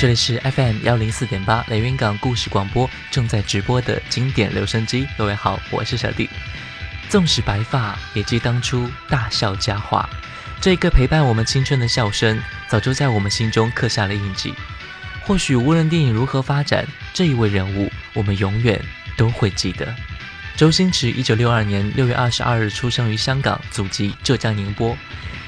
这里是 FM 幺零四点八雷云港故事广播正在直播的经典留声机。各位好，我是小弟。纵使白发，也记当初大笑佳话。这个陪伴我们青春的笑声，早就在我们心中刻下了印记。或许无论电影如何发展，这一位人物，我们永远都会记得。周星驰，一九六二年六月二十二日出生于香港，祖籍浙江宁波。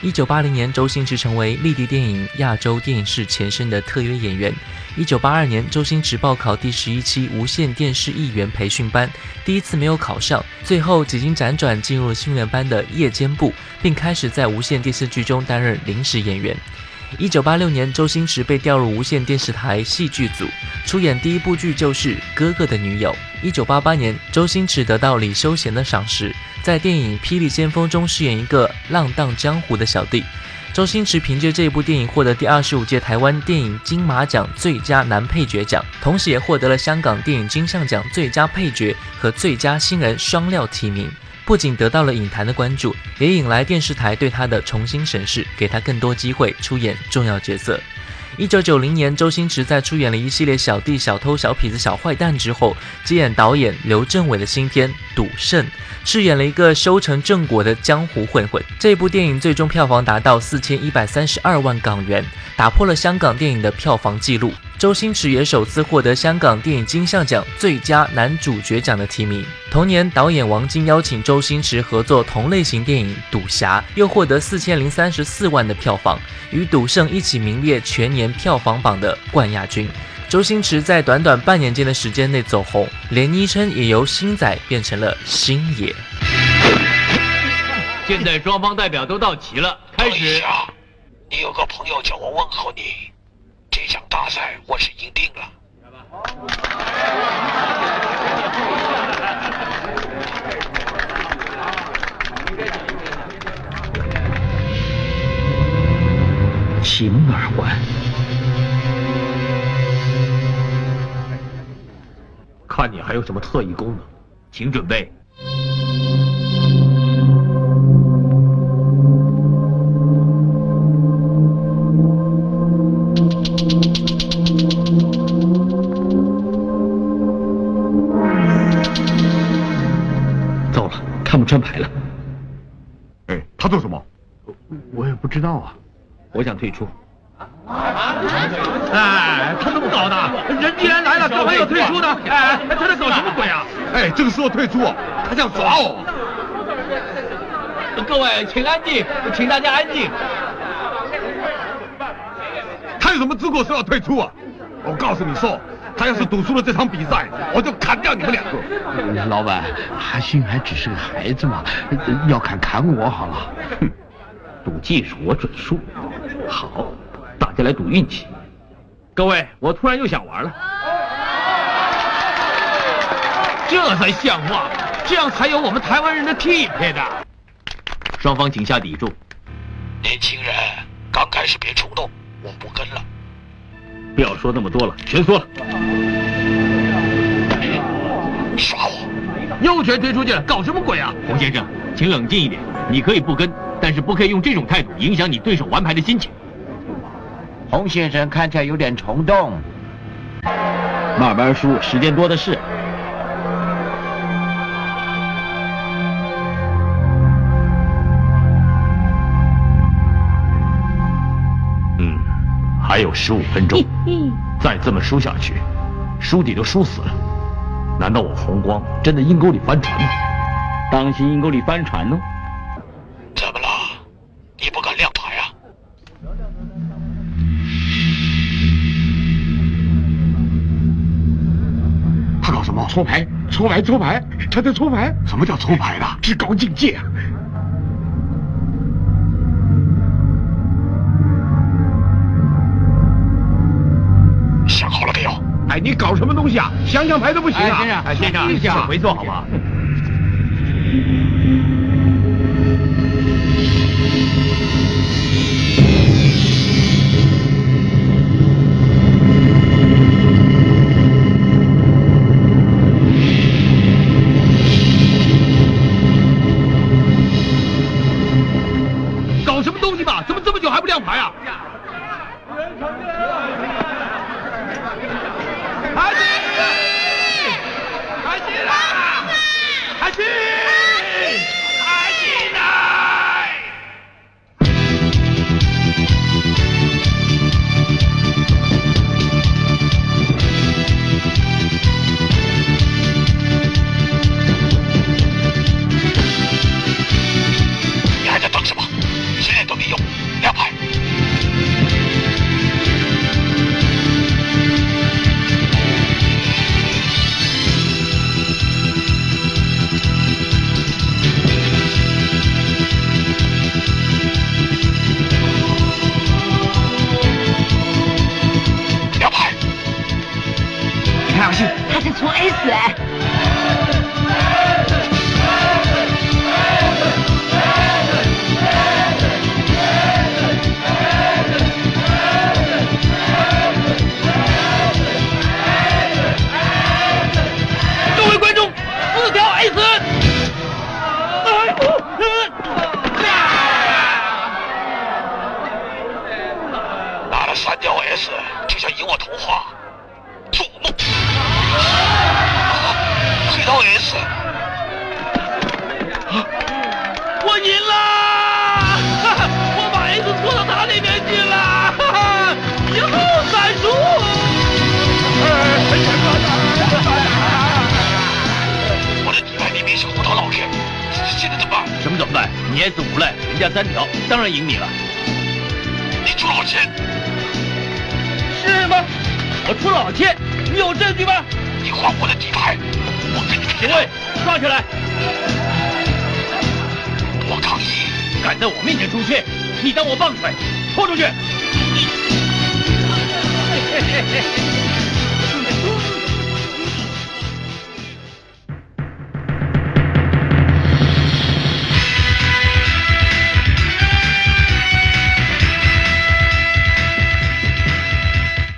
一九八零年，周星驰成为立迪电影亚洲电影室前身的特约演员。一九八二年，周星驰报考第十一期无线电视艺员培训班，第一次没有考上，最后几经辗转进入了训练班的夜间部，并开始在无线电视剧中担任临时演员。一九八六年，周星驰被调入无线电视台戏剧组，出演第一部剧就是《哥哥的女友》。一九八八年，周星驰得到李修贤的赏识，在电影《霹雳先锋》中饰演一个浪荡江湖的小弟。周星驰凭借这部电影获得第二十五届台湾电影金马奖最佳男配角奖，同时也获得了香港电影金像奖最佳配角和最佳新人双料提名。不仅得到了影坛的关注，也引来电视台对他的重新审视，给他更多机会出演重要角色。一九九零年，周星驰在出演了一系列小弟、小偷、小痞子、小坏蛋之后，接演导演刘镇伟的新片《赌圣》，饰演了一个修成正果的江湖混混。这部电影最终票房达到四千一百三十二万港元，打破了香港电影的票房纪录。周星驰也首次获得香港电影金像奖最佳男主角奖的提名。同年，导演王晶邀请周星驰合作同类型电影《赌侠》，又获得四千零三十四万的票房，与《赌圣》一起名列全年票房榜的冠亚军。周星驰在短短半年间的时间内走红，连昵称也由星仔变成了星爷。现在双方代表都到齐了，开始。你有个朋友叫我问候你。这场大赛我是赢定了。晴儿关，看你还有什么特异功能，请准备。退出。哎，他怎么搞的？人既然来了，干嘛要退出呢？哎，他在搞什么鬼啊？哎，这个时候退出，他想耍我。各位，请安静，请大家安静。他有什么资格说要退出啊？我告诉你说。他要是赌输了这场比赛，我就砍掉你们两个。老板，阿星还只是个孩子嘛，要砍砍我好了。哼，赌技术我准输。好，大家来赌运气。各位，我突然又想玩了。这才像话，这样才有我们台湾人的气派的。双方请下底注。年轻人，刚开始别冲动，我不跟了。不要说那么多了，全缩了。耍我！又全推出去了，搞什么鬼啊？洪先生，请冷静一点。你可以不跟，但是不可以用这种态度影响你对手玩牌的心情。洪先生看起来有点冲动。慢慢输，时间多的是。嗯还有十五分钟，再这么输下去，输底都输死了。难道我红光真的阴沟里翻船吗？当心阴沟里翻船哦！搓牌，搓牌，搓牌，他在搓牌。什么叫搓牌的？至高境界啊！想好了没有哎，你搞什么东西啊？想想牌都不行啊！先生，哎，先生，先回座好吗？干嘛呀？我抗议！敢在我面前出现，你当我棒槌，拖出去！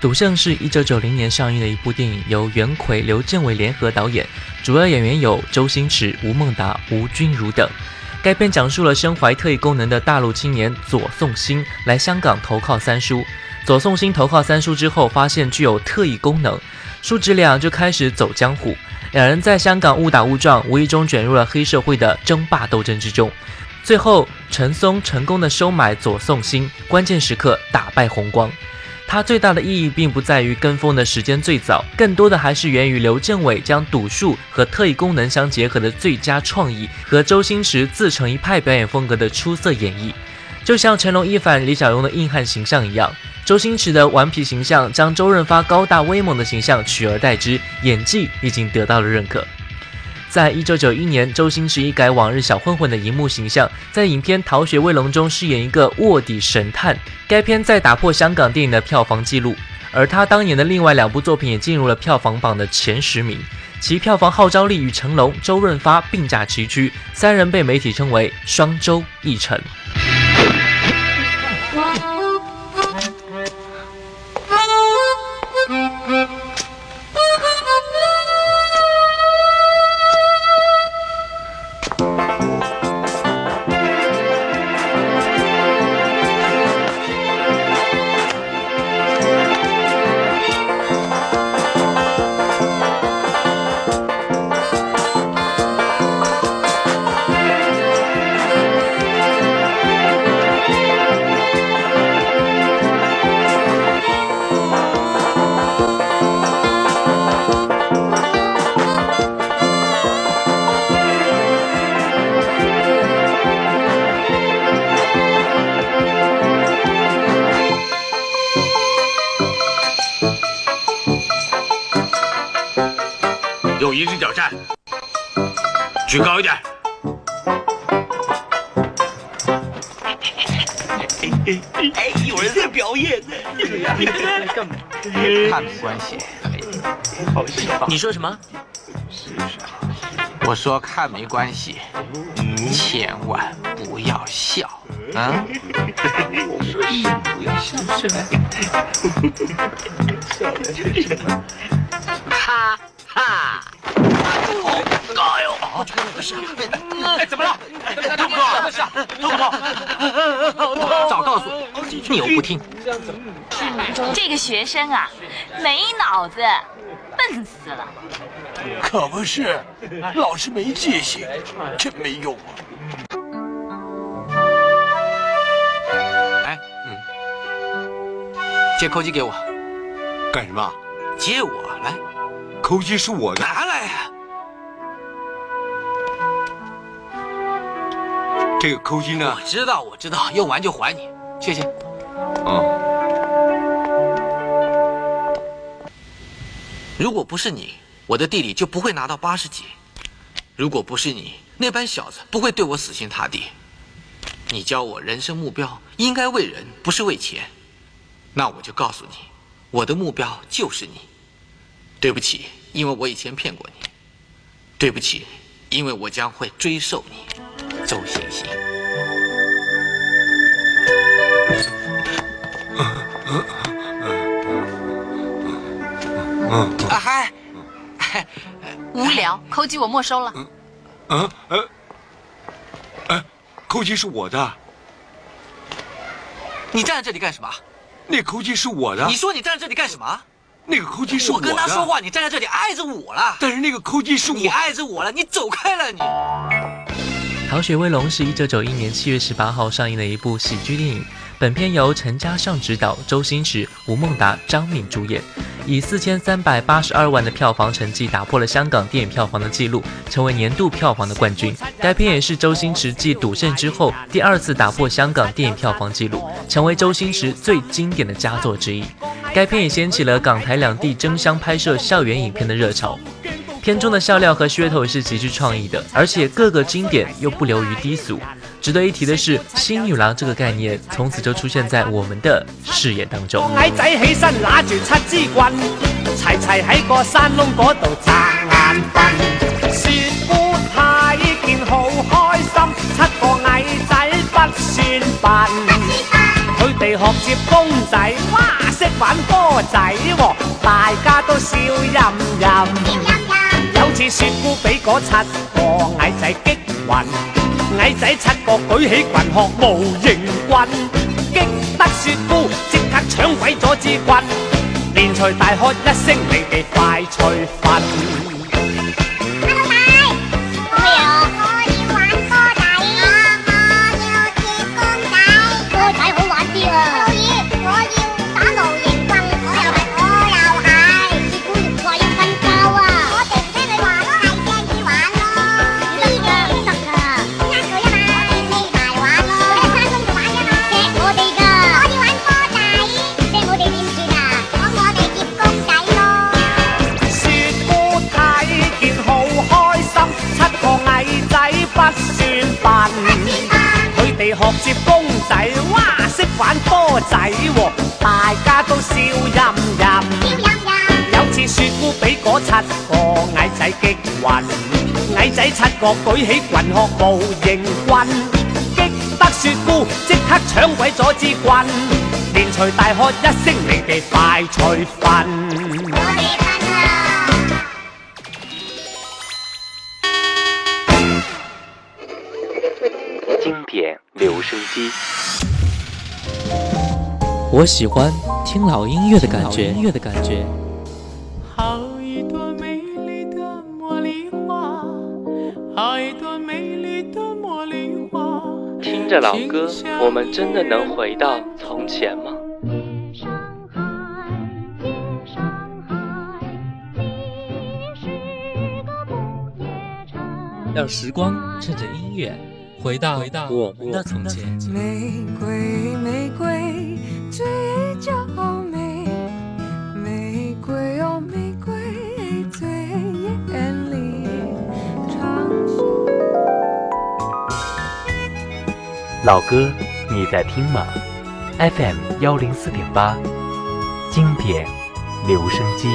赌圣是一九九零年上映的一部电影，由袁奎、刘镇伟联合导演，主要演员有周星驰、吴孟达、吴君如等。该片讲述了身怀特异功能的大陆青年左颂星来香港投靠三叔。左颂星投靠三叔之后，发现具有特异功能，叔侄俩就开始走江湖。两人在香港误打误撞，无意中卷入了黑社会的争霸斗争之中。最后，陈松成功的收买左颂星，关键时刻打败红光。它最大的意义并不在于跟风的时间最早，更多的还是源于刘镇伟将赌术和特异功能相结合的最佳创意，和周星驰自成一派表演风格的出色演绎。就像成龙一反李小龙的硬汉形象一样，周星驰的顽皮形象将周润发高大威猛的形象取而代之，演技已经得到了认可。在一九九一年，周星驰一改往日小混混的荧幕形象，在影片《逃学威龙》中饰演一个卧底神探。该片在打破香港电影的票房纪录，而他当年的另外两部作品也进入了票房榜的前十名，其票房号召力与成龙、周润发并驾齐驱，三人被媒体称为“双周一成”。一只脚站，举高一点。哎，有人在表演呢。看没关系，你说什么？我说看没关系，千万不要笑啊！哈哈！哎呦！哎，怎么了？痛不痛？痛不痛？早告诉你，你又不听。这个学生啊，没脑子，笨死了。可不是，老师没记性，真没用啊！哎，嗯，借扣机给我，干什么？借我来，扣机是我的。拿来呀、这个扣金呢我？知道，我知道，用完就还你，谢谢。嗯，如果不是你，我的地理就不会拿到八十几；如果不是你，那班小子不会对我死心塌地。你教我人生目标应该为人，不是为钱。那我就告诉你，我的目标就是你。对不起，因为我以前骗过你。对不起，因为我将会追授你，周星星。嗯啊嗨，嗨无聊，扣机我没收了。嗯呃，哎，扣机是我的，你站在这里干什么？那扣机是我的你，说你站在这里干什么？那个扣机是我的。跟他说话，你站在这里碍着我了。但是那个扣机是你我。碍着我了，你走开了你。《逃学威龙》是一九九一年七月十八号上映的一部喜剧电影。本片由陈嘉上执导，周星驰、吴孟达、张敏主演，以四千三百八十二万的票房成绩打破了香港电影票房的记录，成为年度票房的冠军。该片也是周星驰继《赌圣》之后第二次打破香港电影票房纪录，成为周星驰最经典的佳作之一。该片也掀起了港台两地争相拍摄校园影片的热潮。片中的笑料和噱头是极具創意的，而且各個經典又不流於低俗。值得一提的是，新女郎這個概念從此就出現在我們的視野當中。矮仔起身揦住七支棍，齊齊喺個山窿嗰度眨眼瞓。雪姑太見好開心，七個矮仔不算笨。佢哋學接公仔，哇識玩波仔喎，大家都笑吟吟。有次雪姑俾嗰七个矮仔激晕，矮仔七个举起棍學無形棍，激得雪姑即刻抢鬼咗支棍，連隨大喝一声：你哋快脆瞓！仔七個舉起棍學無形棍，激得雪姑即刻搶鬼咗支棍，連隨大喝一聲：你哋快脆瞓！经典留声机。我喜歡聽老音樂的感覺。音樂的感覺。着老歌，我们真的能回到从前吗？让时光趁着音乐回到回到我们的从前。玫瑰，玫瑰，最嬌老歌，你在听吗？FM 幺零四点八，经典留声机。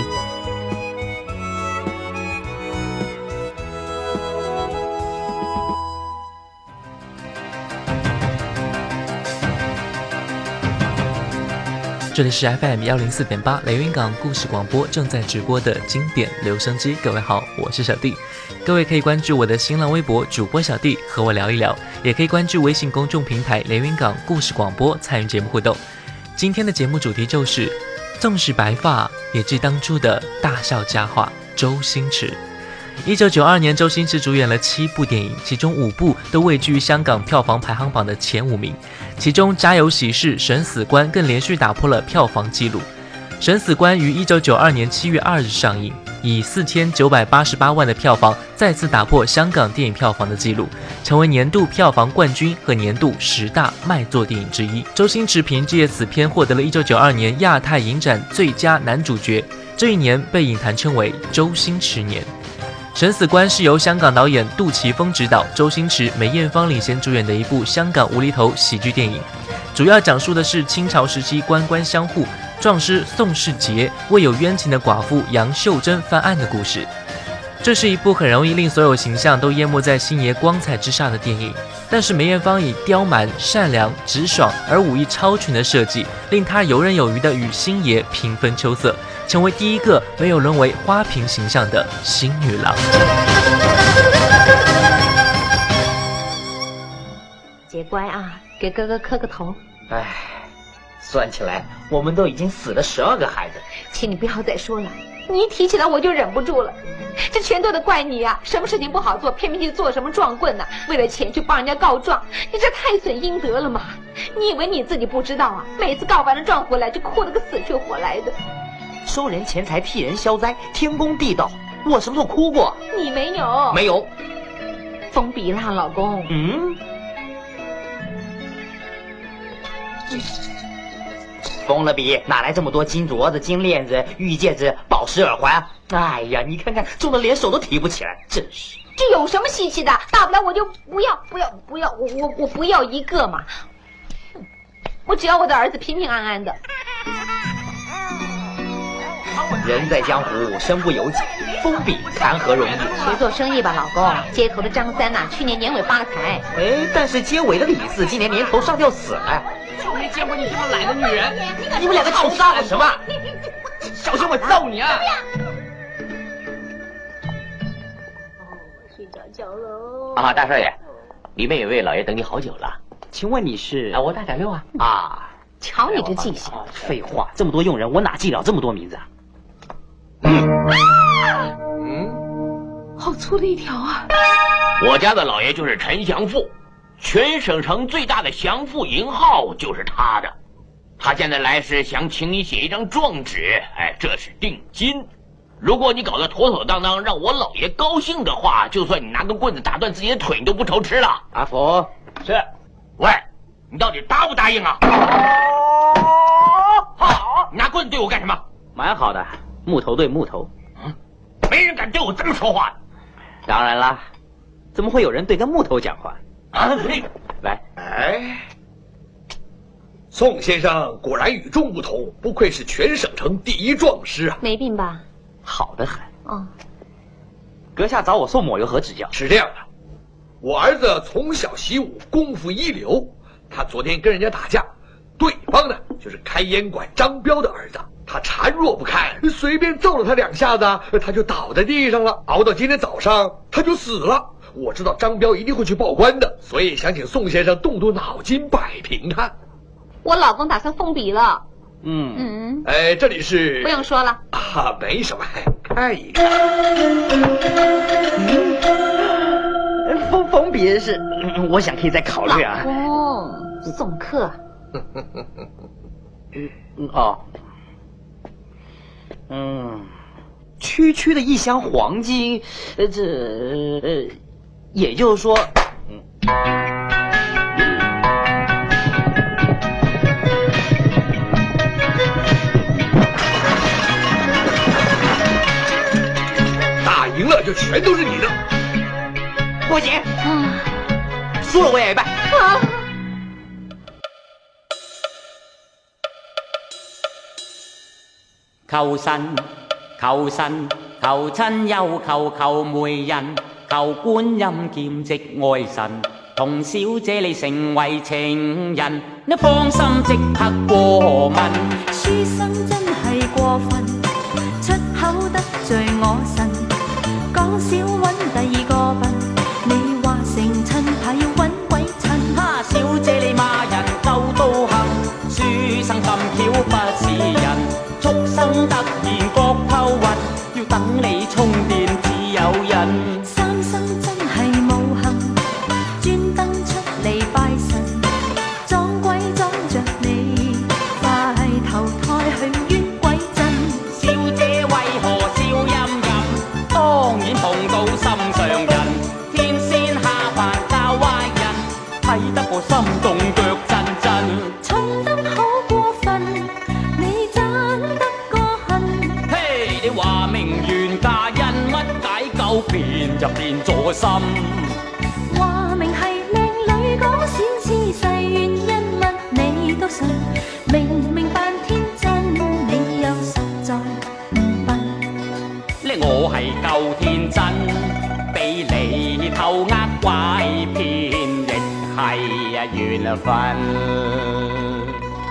这里是 FM 幺零四点八雷云港故事广播正在直播的经典留声机。各位好，我是小弟。各位可以关注我的新浪微博主播小弟，和我聊一聊；也可以关注微信公众平台连云港故事广播，参与节目互动。今天的节目主题就是：纵使白发，也记当初的大笑佳话——周星驰。一九九二年，周星驰主演了七部电影，其中五部都位居香港票房排行榜的前五名。其中《家有喜事》《审死官》更连续打破了票房纪录。《审死官》于一九九二年七月二日上映，以四千九百八十八万的票房再次打破香港电影票房的记录，成为年度票房冠军和年度十大卖座电影之一。周星驰凭借此片获得了一九九二年亚太影展最佳男主角，这一年被影坛称为周星驰年。《审死官》是由香港导演杜琪峰执导，周星驰、梅艳芳领衔主演的一部香港无厘头喜剧电影，主要讲述的是清朝时期官官相护、壮师宋世杰为有冤情的寡妇杨秀珍翻案的故事。这是一部很容易令所有形象都淹没在星爷光彩之下的电影，但是梅艳芳以刁蛮、善良、直爽而武艺超群的设计，令她游刃有余地与星爷平分秋色，成为第一个没有沦为花瓶形象的新女郎。杰乖啊，给哥哥磕个头。唉，算起来，我们都已经死了十二个孩子。请你不要再说了，你一提起来我就忍不住了。这全都得怪你呀、什么事情不好做，偏偏去做什么撞棍呢、为了钱去帮人家告状，你这太损阴德了嘛！你以为你自己不知道啊？每次告完了状回来就哭得个死去活来的。收人钱财，替人消灾，天公地道。我什么时候哭过？你没有？没有。封笔啦，老公。嗯。疯了比，哪来这么多金镯子、金链子、玉戒指、宝石耳环？哎呀，你看看，重的连手都提不起来，真是。这有什么稀奇的？大不了我就不要，不要，不要，我我我不要一个嘛。我只要我的儿子平平安安的。人在江湖，身不由己，封笔谈何容易？学做生意吧，老公。街头的张三呐、去年年尾发了财。哎，但是街尾的李四今年年头上吊死了。就没见过你这么懒的女人！你们两个吵架了什么？小心我揍你啊！睡着觉喽。啊，大少爷，里面有位老爷等你好久了。请问你是？啊，我大点六啊。啊，瞧你这记性！废话，这么多佣人，我哪记了这么多名字啊？嗯，好粗的一条啊！我家的老爷就是陈祥富，全省城最大的祥富银号就是他的。他现在来是想请你写一张状纸，哎，这是定金。如果你搞得妥妥当当，让我老爷高兴的话，就算你拿根棍子打断自己的腿，你都不愁吃了。阿福，是，喂，你到底答不答应啊？好，你拿棍子对我干什么？蛮好的，木头对木头。嗯，没人敢对我这么说话的。当然啦，怎么会有人对个木头讲话？啊，呸！来，哎，宋先生果然与众不同，不愧是全省城第一壮师啊！没病吧？好的很。哦，阁下找我宋某有何指教？是这样的，我儿子从小习武，功夫一流。他昨天跟人家打架，对方呢就是开烟馆张彪的儿子。他孱弱不堪，随便揍了他两下子，他就倒在地上了。熬到今天早上，他就死了。我知道张彪一定会去报官的，所以想请宋先生动动脑筋摆平他。我老公打算封笔了。嗯嗯，哎，这里是不用说了啊，没什么，看一看。嗯，封封笔是，嗯我想可以再考虑啊。老公，送客。嗯哦，嗯，区区的一箱黄金，呃，这呃，也就是说，嗯。打赢了就全都是你的。不行，啊输了我也一半。啊！求神，求神，求亲友，求求媒人，求观音兼职爱神，同小姐你成为情人，你放心即刻过问，书生真系过分，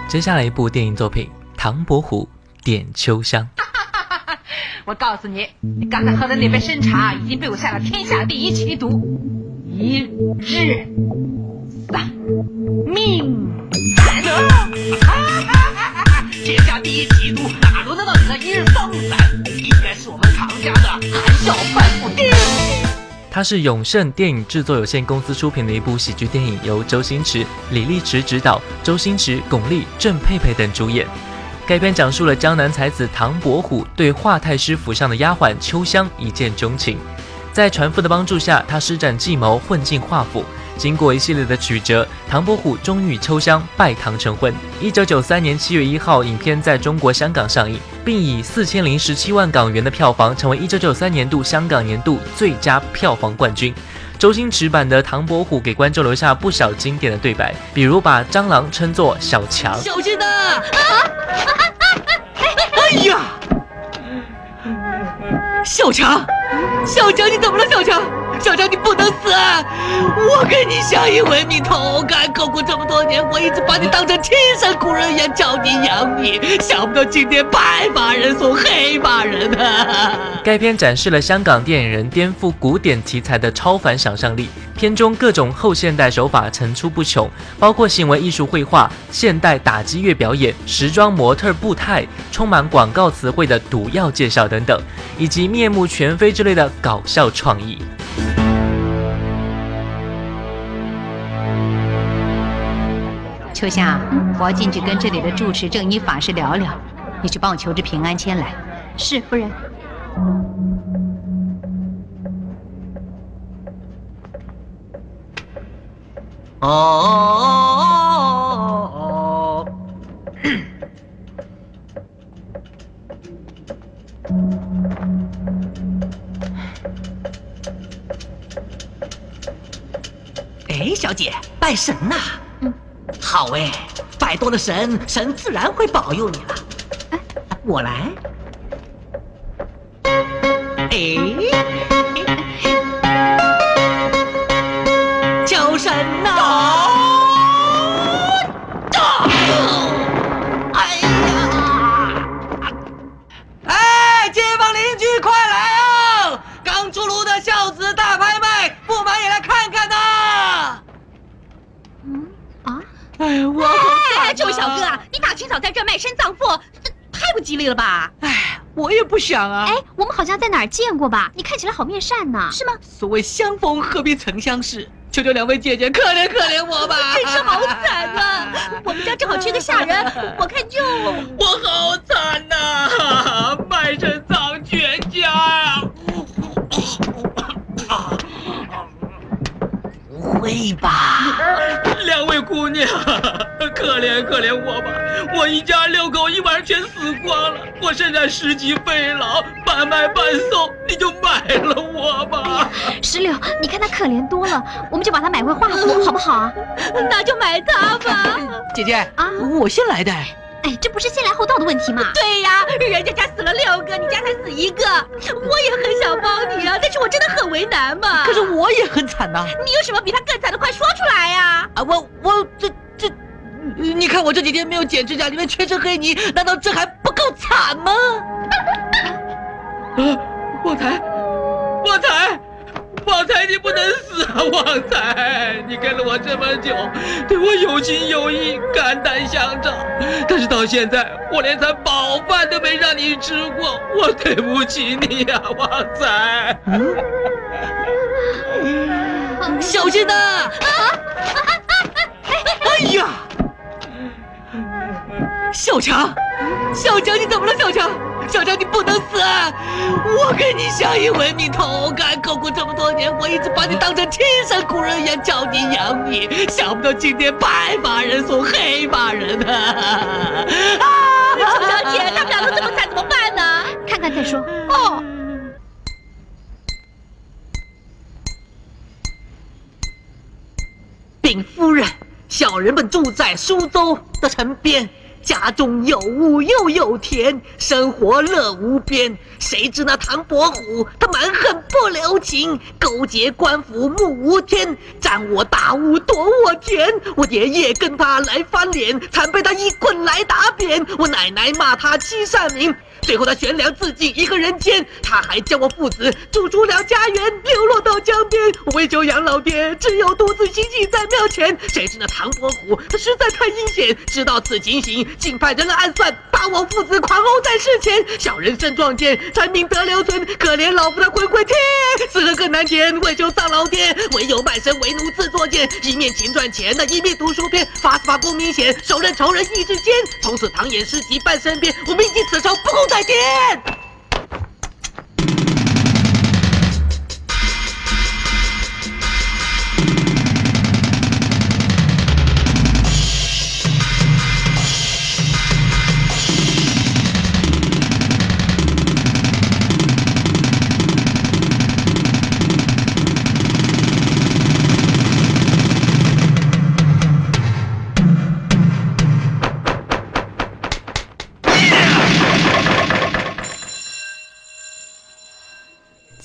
接下来一部电影作品《唐伯虎点秋香》。我告诉你，你刚才喝的那杯参茶已经被我下了天下第一奇毒，一日三命三。天下第一奇毒，哪轮得到你那一日三命散？应该是我们唐家的含笑半步癫。它是永盛电影制作有限公司出品的一部喜剧电影，由周星驰、李立驰执导，周星驰、巩俐、郑佩佩等主演。该片讲述了江南才子唐伯虎对华太师府上的丫鬟秋香一见钟情，在船夫的帮助下，他施展计谋混进华府。经过一系列的曲折，唐伯虎终于与秋香拜堂成婚。一九九三年七月一号，影片在中国香港上映，并以四千零十七万港元的票房，成为一九九三年度香港年度最佳票房冠军。周星驰版的唐伯虎给观众留下不少经典的对白，比如把蟑螂称作小强。小心呐！哎呀，小强，小强，你怎么了，小强？小强，你不能死！啊！我跟你相依为命，同甘共苦这么多年，我一直把你当成亲生骨肉一样教你养你，想不到今天白发人送黑发人啊！该片展示了香港电影人颠覆古典题材的超凡想象力，片中各种后现代手法层出不穷，包括行为艺术绘画、现代打击乐表演、时装模特步态、充满广告词汇的毒药介绍等等，以及面目全非之类的搞笑创意。秋香，我要进去跟这里的住持正一法师聊聊，你去帮我求支平安签来。是夫人。哦哦哦！哎，小姐，拜神呐！好哎，拜托了神，神自然会保佑你了。哎，我来。哎，太不吉利了吧？哎，我也不想啊。哎，我们好像在哪儿见过吧？你看起来好面善呢，是吗？所谓相逢何必曾相识，求求两位姐姐可怜可怜我吧！真是好惨啊！我们家正好缺个下人，我看就……我好惨呐，卖身葬全不会吧？两位姑娘，可怜可怜我吧！我一家六口一晚上全死光了，我现在十级肺痨，半卖半送，你就买了我吧！石榴，你看他可怜多了，我们就把他买回华府，好不好啊？那就买他吧。姐姐啊，我先来的。哎，这不是先来后到的问题吗？对呀，人家家死了六个，你家才死一个。我也很想帮你啊，但是我真的很为难嘛。可是我也很惨呐。你有什么比他更惨的？快说出来呀！啊，我我这这，你看我这几天没有剪指甲，里面全是黑泥，难道这还不够惨吗？啊，旺财，旺财。旺财，你不能死啊！旺财，你跟了我这么久，对我有情有义，肝胆相照，但是到现在，我连餐饱饭都没让你吃过，我对不起你呀，旺财。小心呐！哎呀，小强，小强，你怎么了，小强？小张，你不能死！啊！我跟你相依为命，同甘共苦这么多年，我一直把你当成亲生骨肉一样教你养你，想不到今天白发人送黑发人啊！啊，楚小姐，他们俩都这么惨，怎么办呢？看看再说。哦。禀夫人，小人们住在苏州的城边。家中有屋又有田，生活乐无边。谁知那唐伯虎他蛮横不留情，勾结官府目无天，占我大屋夺我田。我爷爷跟他来翻脸，惨被他一棍来打扁。我奶奶骂他欺善民。最后他悬梁自尽，一个人间。他还将我父子逐出了家园，流落到江边。为求养老爹，只有独自行乞在庙前。谁知那唐伯虎他实在太阴险，知道此情形，竟派人来暗算，把我父子狂殴在世前。小人身壮健，才命得留存。可怜老夫他魂归天，死了更难填。为求丧老爹，唯有卖身为奴自作贱。一面勤赚钱，那一面读书篇。发死法不明显，手刃仇人意志坚。从此唐寅诗集伴身边，我铭记此仇，不共再见。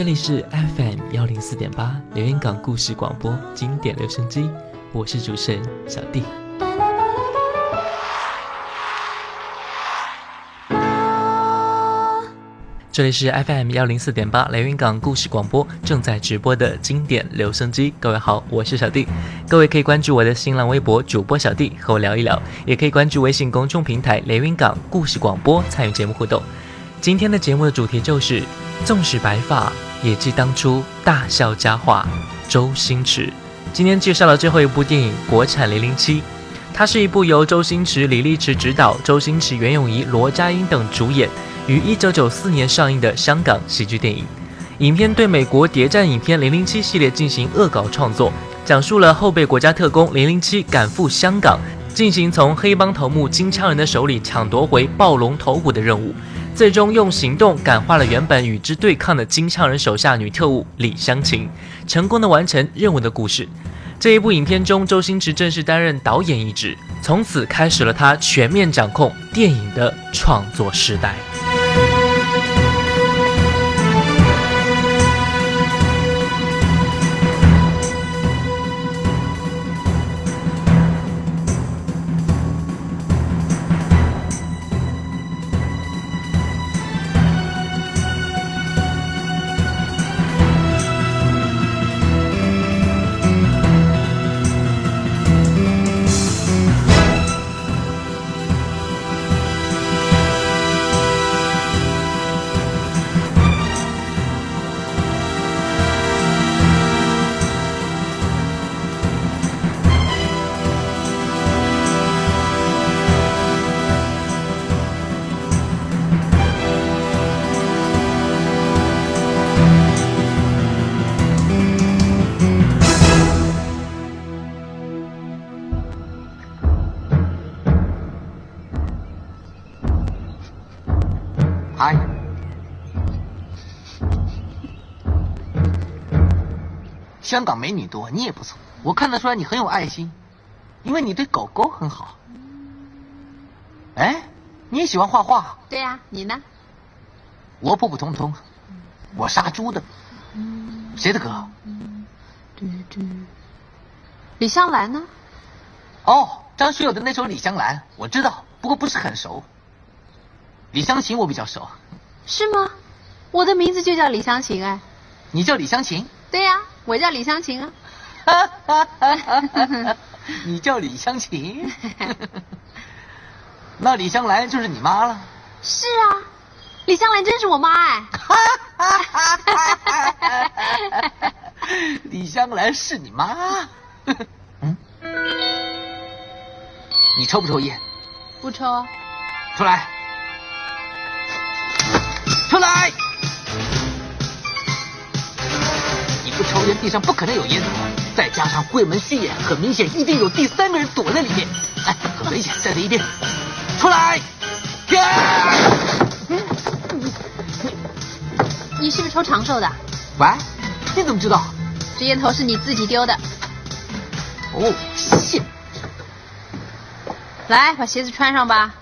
这里是 FM 幺零四点八连云港故事广播经典留声机，我是主持人小弟。这里是 FM 幺零四点八连云港故事广播正在直播的经典留声机。各位好，我是小弟。各位可以关注我的新浪微博主播小弟，和我聊一聊；也可以关注微信公众平台连云港故事广播，参与节目互动。今天的节目的主题就是：纵使白发，也记当初大笑佳话。周星驰今天介绍了最后一部电影，国产《零零七》，它是一部由周星驰、李力持执导，周星驰、袁咏仪、罗家英等主演，于一九九四年上映的香港喜剧电影。影片对美国谍战影片《零零七》系列进行恶搞创作，讲述了后备国家特工零零七赶赴香港，进行从黑帮头目金枪人的手里抢夺回暴龙头骨的任务。最终用行动感化了原本与之对抗的金枪人手下女特务李湘琴，成功的完成任务的故事。这一部影片中，周星驰正式担任导演一职，从此开始了他全面掌控电影的创作时代。香港美女多，你也不错。我看得出来你很有爱心，因为你对狗狗很好。哎，你也喜欢画画？对呀、你呢？我普普通通，我杀猪的。谁的歌？李香兰呢？哦，张学友的那首《李香兰》，我知道，不过不是很熟。李香琴我比较熟，是吗？我的名字就叫李香琴哎。你叫李香琴？对呀、我叫李湘琴啊。你叫李湘琴？那李香兰就是你妈了。是啊，李香兰真是我妈哎。李香兰是你妈？嗯，你抽不抽烟？不抽啊。出来！出来！不抽烟，地上不可能有烟头。再加上柜门虚掩，很明显一定有第三个人躲在里面。哎，很危险，站在一边。出来！呀！你是不是抽长寿的？喂，你怎么知道？这烟头是你自己丢的。哦，谢。来，把鞋子穿上吧。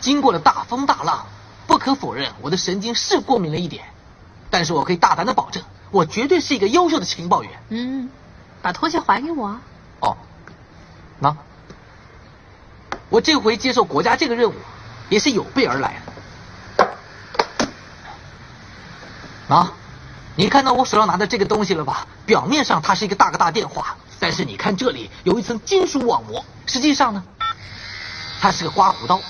经过了大风大浪，不可否认我的神经是过敏了一点，但是我可以大胆的保证，我绝对是一个优秀的情报员。嗯，把拖鞋还给我啊。哦，那我这回接受国家这个任务，也是有备而来的。啊，你看到我手上拿的这个东西了吧？表面上它是一个大哥大电话，但是你看这里有一层金属网膜，实际上呢，它是个刮胡刀。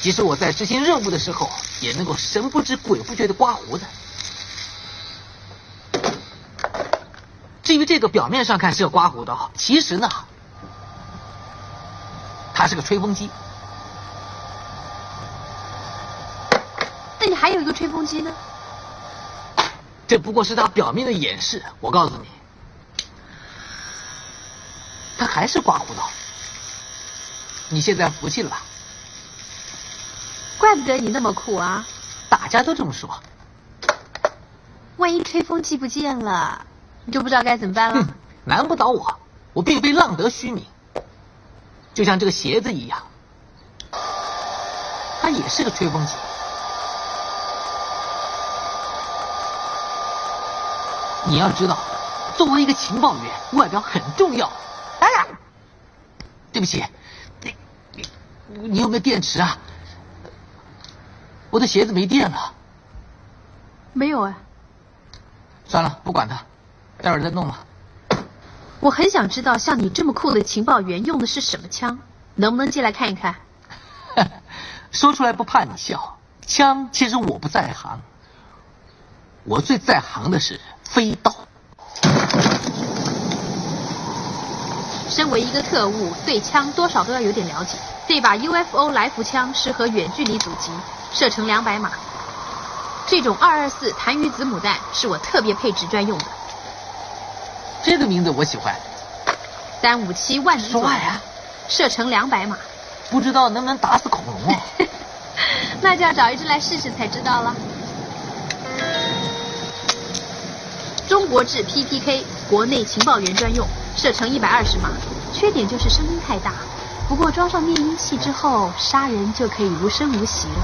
即使我在执行任务的时候，也能够神不知鬼不觉的刮胡子。至于这个表面上看是个刮胡刀，其实呢，它是个吹风机。那你还有一个吹风机呢？这不过是它表面的掩饰。我告诉你，它还是刮胡刀。你现在服气了吧？怪不得你那么酷啊！大家都这么说。万一吹风机不见了，你就不知道该怎么办了。难不倒我，我并非浪得虚名。就像这个鞋子一样，它也是个吹风机。你要知道，作为一个情报员，外表很重要。哎呀，对不起，你你你有没有电池啊？我的鞋子没电了。没有啊。算了，不管它，待会儿再弄吧。我很想知道，像你这么酷的情报员用的是什么枪，能不能借来看一看？说出来不怕你笑，枪其实我不在行，我最在行的是飞刀。身为一个特务，对枪多少都要有点了解。这把 UFO 来福枪适合远距离阻击，射程两百码。这种二二四弹鱼子母弹是我特别配置专用的。这个名字我喜欢。三五七万米左右，射程两百码。不知道能不能打死恐龙啊？那就要找一只来试试才知道了。中国制 PPK，国内情报员专用，射程一百二十码。缺点就是声音太大，不过装上灭音器之后，杀人就可以无声无息了。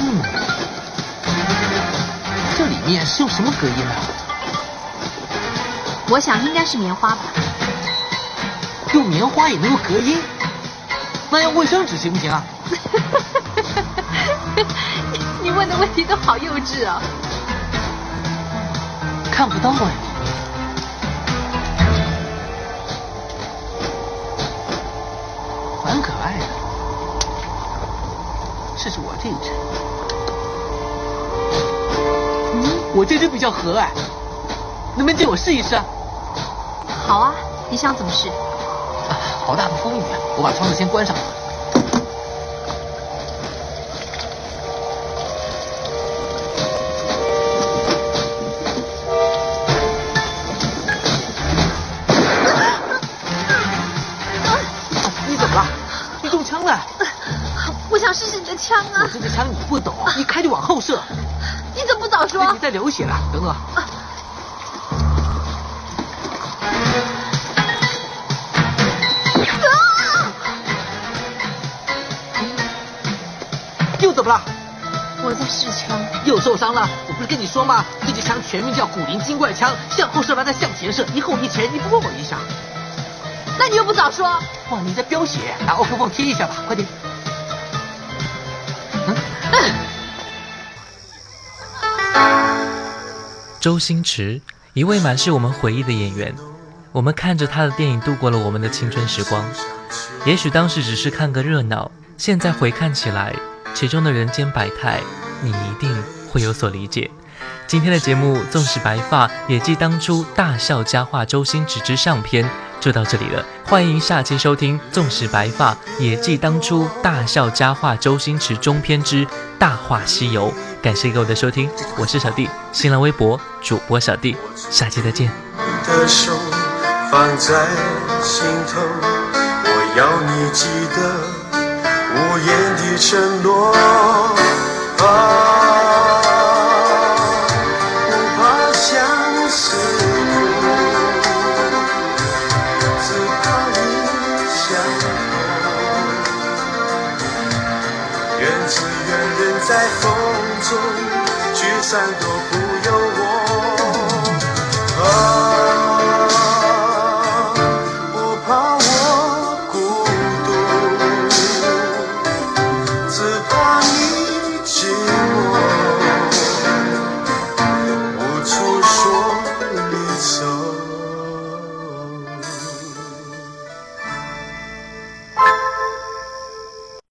嗯，这里面是用什么隔音啊？我想应该是棉花吧。用棉花也能够隔音？那用卫生纸行不行啊？你问的问题都好幼稚啊。看不到哎。蛮可爱的。试试我这一只。嗯，我这只比较和蔼，能不能借我试一试啊？好啊，你想怎么试？好大的风雨啊！我把窗子先关上。枪啊！我这支枪你不懂，一开就往后射。你怎么不早说？你在流血了，等等。又怎么了？我在试枪。又受伤了？我不是跟你说吗？这支枪全名叫古灵精怪枪，向后射完再向前射，一后一前，你不问我一下？那你又不早说？哇，你在飙血，拿奥克风贴一下吧，快点。周星驰，一位满是我们回忆的演员，我们看着他的电影度过了我们的青春时光。也许当时只是看个热闹，现在回看起来，其中的人间百态，你一定会有所理解。今天的节目纵使白发，也记当初大笑佳话周星驰之上篇就到这里了。欢迎下期收听纵使白发，也记当初大笑佳话周星驰中篇之大话西游。感谢各位的收听，我是小弟，新浪微博主播小弟，下期再见。的手放在心头，我要你记得无言的承诺。啊，